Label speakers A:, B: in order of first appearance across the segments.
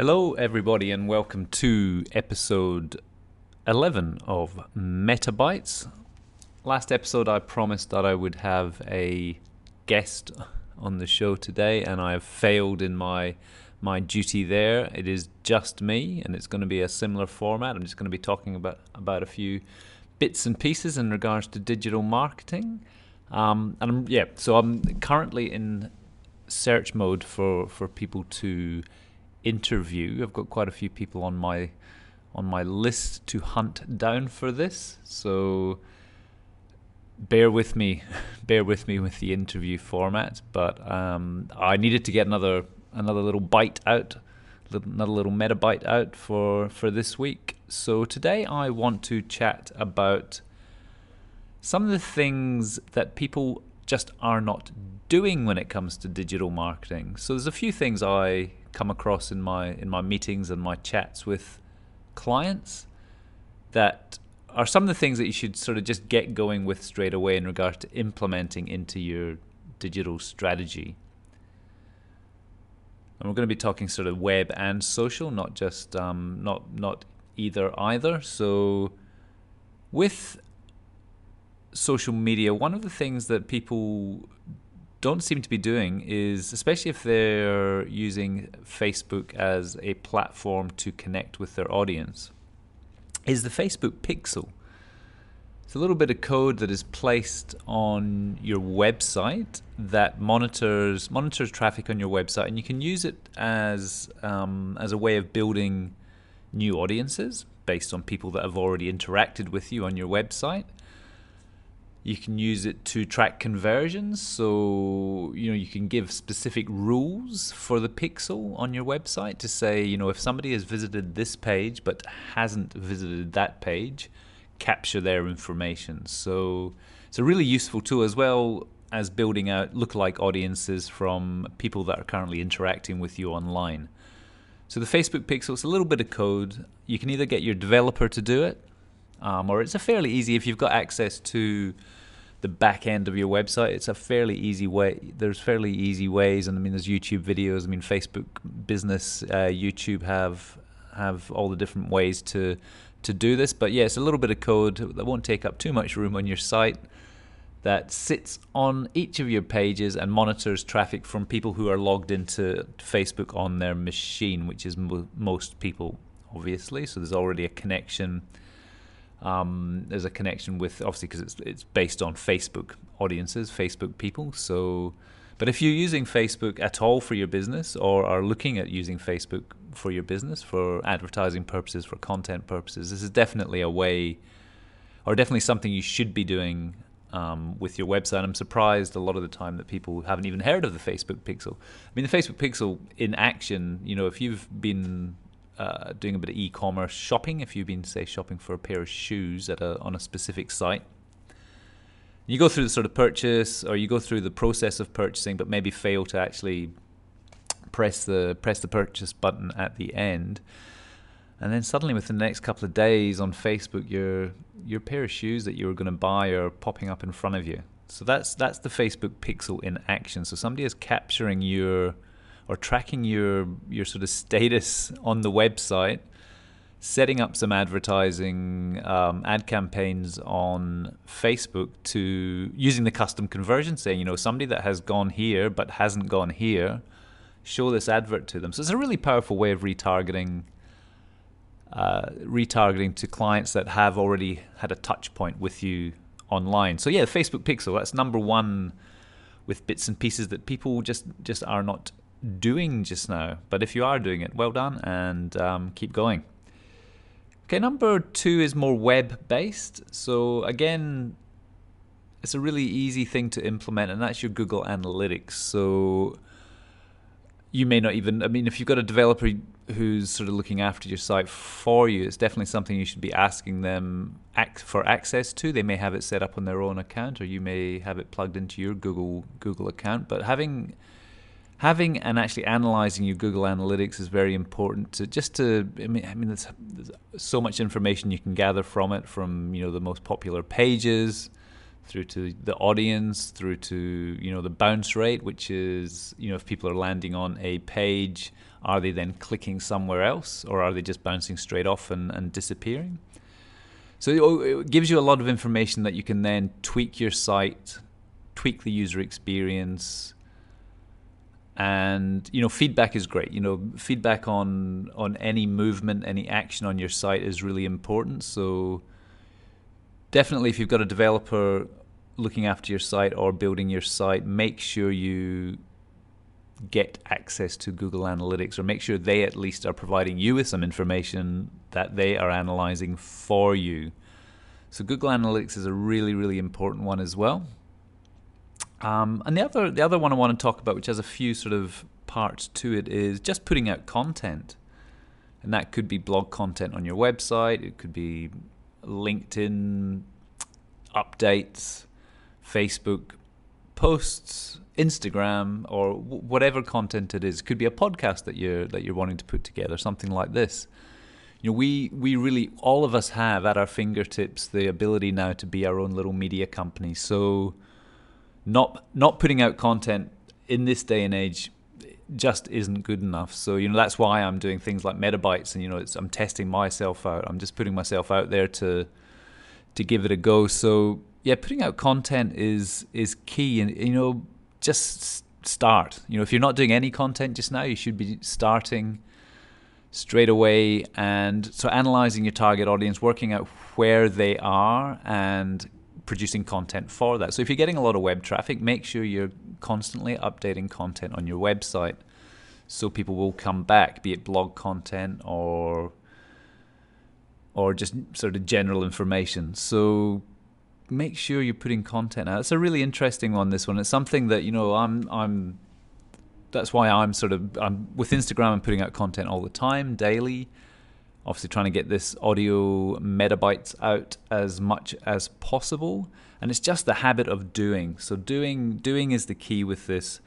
A: Hello, everybody, and welcome to episode 11 of Metabytes. Last episode, I promised that I would have a guest on the show today, and I have failed in my my duty there. It is just me, and it's going to be a similar format. I'm just going to be talking about about a few bits and pieces in regards to digital marketing. Um, and I'm, yeah, so I'm currently in search mode for for people to interview. I've got quite a few people on my on my list to hunt down for this. So bear with me, bear with me with the interview format. But um, I needed to get another another little bite out, another little metabyte out for for this week. So today I want to chat about some of the things that people just are not doing when it comes to digital marketing. So there's a few things I come across in my in my meetings and my chats with clients that are some of the things that you should sort of just get going with straight away in regard to implementing into your digital strategy. And we're going to be talking sort of web and social, not just um, not not either either. So with social media, one of the things that people don't seem to be doing is, especially if they're using Facebook as a platform to connect with their audience, is the Facebook Pixel. It's a little bit of code that is placed on your website that monitors monitors traffic on your website, and you can use it as um, as a way of building new audiences based on people that have already interacted with you on your website. You can use it to track conversions. So, you know, you can give specific rules for the pixel on your website to say, you know, if somebody has visited this page but hasn't visited that page, capture their information. So, it's a really useful tool as well as building out lookalike audiences from people that are currently interacting with you online. So, the Facebook pixel is a little bit of code. You can either get your developer to do it um, or it's a fairly easy if you've got access to the back end of your website. It's a fairly easy way. There's fairly easy ways, and I mean, there's YouTube videos. I mean, Facebook Business, uh, YouTube have have all the different ways to to do this. But yeah, it's a little bit of code that won't take up too much room on your site. That sits on each of your pages and monitors traffic from people who are logged into Facebook on their machine, which is mo- most people, obviously. So there's already a connection um, there's a connection with obviously because it's it's based on Facebook audiences, Facebook people. So, but if you're using Facebook at all for your business or are looking at using Facebook for your business for advertising purposes, for content purposes, this is definitely a way, or definitely something you should be doing um, with your website. I'm surprised a lot of the time that people haven't even heard of the Facebook Pixel. I mean, the Facebook Pixel in action. You know, if you've been uh, doing a bit of e-commerce shopping, if you've been say shopping for a pair of shoes at a on a specific site, you go through the sort of purchase or you go through the process of purchasing, but maybe fail to actually press the press the purchase button at the end. And then suddenly, within the next couple of days on Facebook, your your pair of shoes that you were going to buy are popping up in front of you. So that's that's the Facebook Pixel in action. So somebody is capturing your or tracking your your sort of status on the website, setting up some advertising um, ad campaigns on Facebook to using the custom conversion, saying you know somebody that has gone here but hasn't gone here, show this advert to them. So it's a really powerful way of retargeting. Uh, retargeting to clients that have already had a touch point with you online. So yeah, Facebook Pixel that's number one with bits and pieces that people just just are not doing just now. But if you are doing it, well done and um, keep going. Okay, number two is more web based. So, again, it's a really easy thing to implement, and that's your Google Analytics. So, you may not even, I mean, if you've got a developer who's sort of looking after your site for you, it's definitely something you should be asking them for access to. They may have it set up on their own account, or you may have it plugged into your Google Google account. But having having and actually analyzing your Google Analytics is very important to just to I mean, I mean there's, there's, so much information you can gather from it from you know the most popular pages through to the audience, through to you know the bounce rate, which is you know if people are landing on a page, are they then clicking somewhere else, or are they just bouncing straight off and, and disappearing? So it oh, gives you a lot of information that you can then tweak your site, tweak the user experience, and you know feedback is great. You know feedback on on any movement, any action on your site is really important. So definitely, if you've got a developer looking after your site or building your site, make sure you get access to Google Analytics or make sure they at least are providing you with some information that they are analyzing for you. So Google Analytics is a really, really important one as well. Um, and the other, the other one I want to talk about, which has a few sort of parts to it, is just putting out content. And that could be blog content on your website. It could be LinkedIn updates, Facebook posts, Instagram, or w- whatever content it is. It could be a podcast that you're that you're wanting to put together, something like this. You know, we we really all of us have at our fingertips the ability now to be our own little media company. So, not not putting out content in this day and age just isn't good enough. So you know that's why I'm doing things like Metabytes, and you know I'm testing myself out. I'm just putting myself out there to to give it a go. So yeah, putting out content is is key, and you know just start. You know if you're not doing any content just now, you should be starting straight away and so analyzing your target audience working out where they are and producing content for that so if you're getting a lot of web traffic make sure you're constantly updating content on your website so people will come back be it blog content or or just sort of general information. So make sure you're putting content out. It's a really interesting one. This one. It's something that you know. I'm. I'm. That's why I'm sort of. I'm with Instagram. I'm putting out content all the time, daily. Obviously, trying to get this audio metabytes out as much as possible. And it's just the habit of doing. So doing doing is the key with this.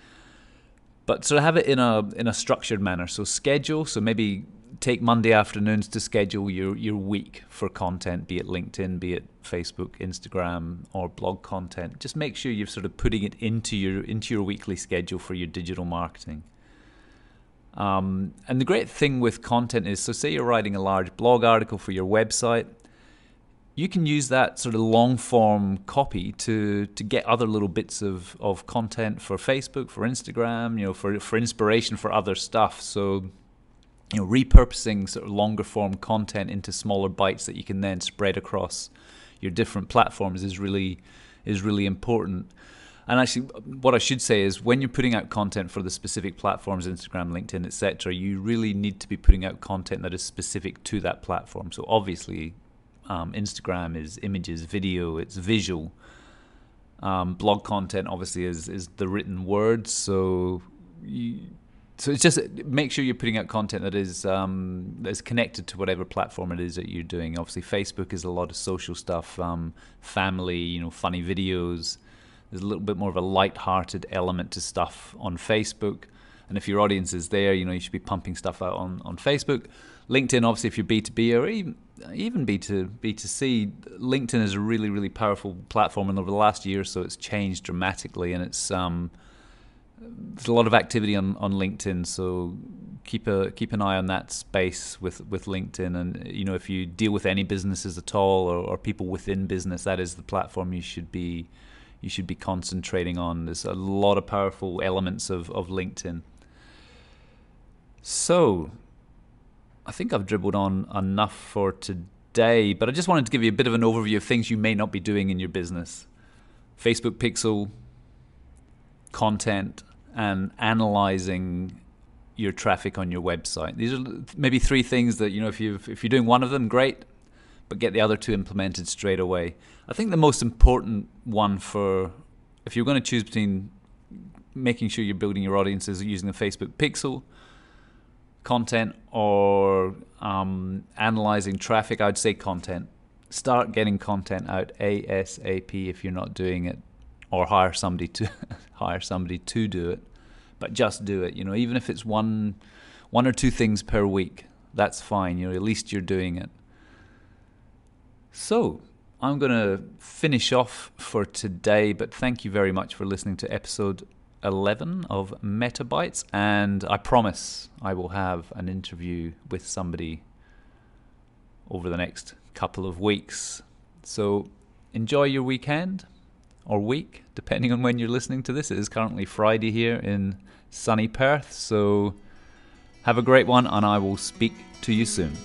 A: But sort of have it in a in a structured manner. So schedule. So maybe take Monday afternoons to schedule your, your week for content, be it LinkedIn, be it Facebook, Instagram, or blog content. Just make sure you're sort of putting it into your into your weekly schedule for your digital marketing. Um, and the great thing with content is, so say you're writing a large blog article for your website, you can use that sort of long form copy to to get other little bits of, of content for Facebook, for Instagram, you know, for for inspiration for other stuff. So you know, repurposing sort of longer form content into smaller bites that you can then spread across your different platforms is really is really important. And actually, what I should say is when you're putting out content for the specific platforms, Instagram, LinkedIn, etc., you really need to be putting out content that is specific to that platform. So obviously, um, Instagram is images, video, it's visual. Um, blog content obviously is is the written words. So you, so it's just make sure you're putting out content that is um, that is connected to whatever platform it is that you're doing. Obviously, Facebook is a lot of social stuff, um, family, you know, funny videos. There's a little bit more of a light-hearted element to stuff on Facebook, and if your audience is there, you know, you should be pumping stuff out on, on Facebook. LinkedIn, obviously, if you're B2B or even even B2 B2C, LinkedIn is a really really powerful platform, and over the last year or so, it's changed dramatically, and it's um, there's a lot of activity on, on LinkedIn, so keep a keep an eye on that space with, with LinkedIn. And you know, if you deal with any businesses at all or, or people within business, that is the platform you should be you should be concentrating on. There's a lot of powerful elements of, of LinkedIn. So I think I've dribbled on enough for today, but I just wanted to give you a bit of an overview of things you may not be doing in your business. Facebook Pixel, content, and analyzing your traffic on your website. These are maybe three things that you know if you if you're doing one of them, great, but get the other two implemented straight away. I think the most important one for if you're going to choose between making sure you're building your audiences using the Facebook Pixel content or um, analyzing traffic, I'd say content. Start getting content out ASAP if you're not doing it, or hire somebody to hire somebody to do it but just do it. You know, even if it's one one or two things per week, that's fine. You know, at least you're doing it. So, I'm going to finish off for today, but thank you very much for listening to episode 11 of Metabytes. And I promise I will have an interview with somebody over the next couple of weeks. So enjoy your weekend or week, depending on when you're listening to this. It is currently Friday here in sunny Perth. So have a great one, and I will speak to you soon.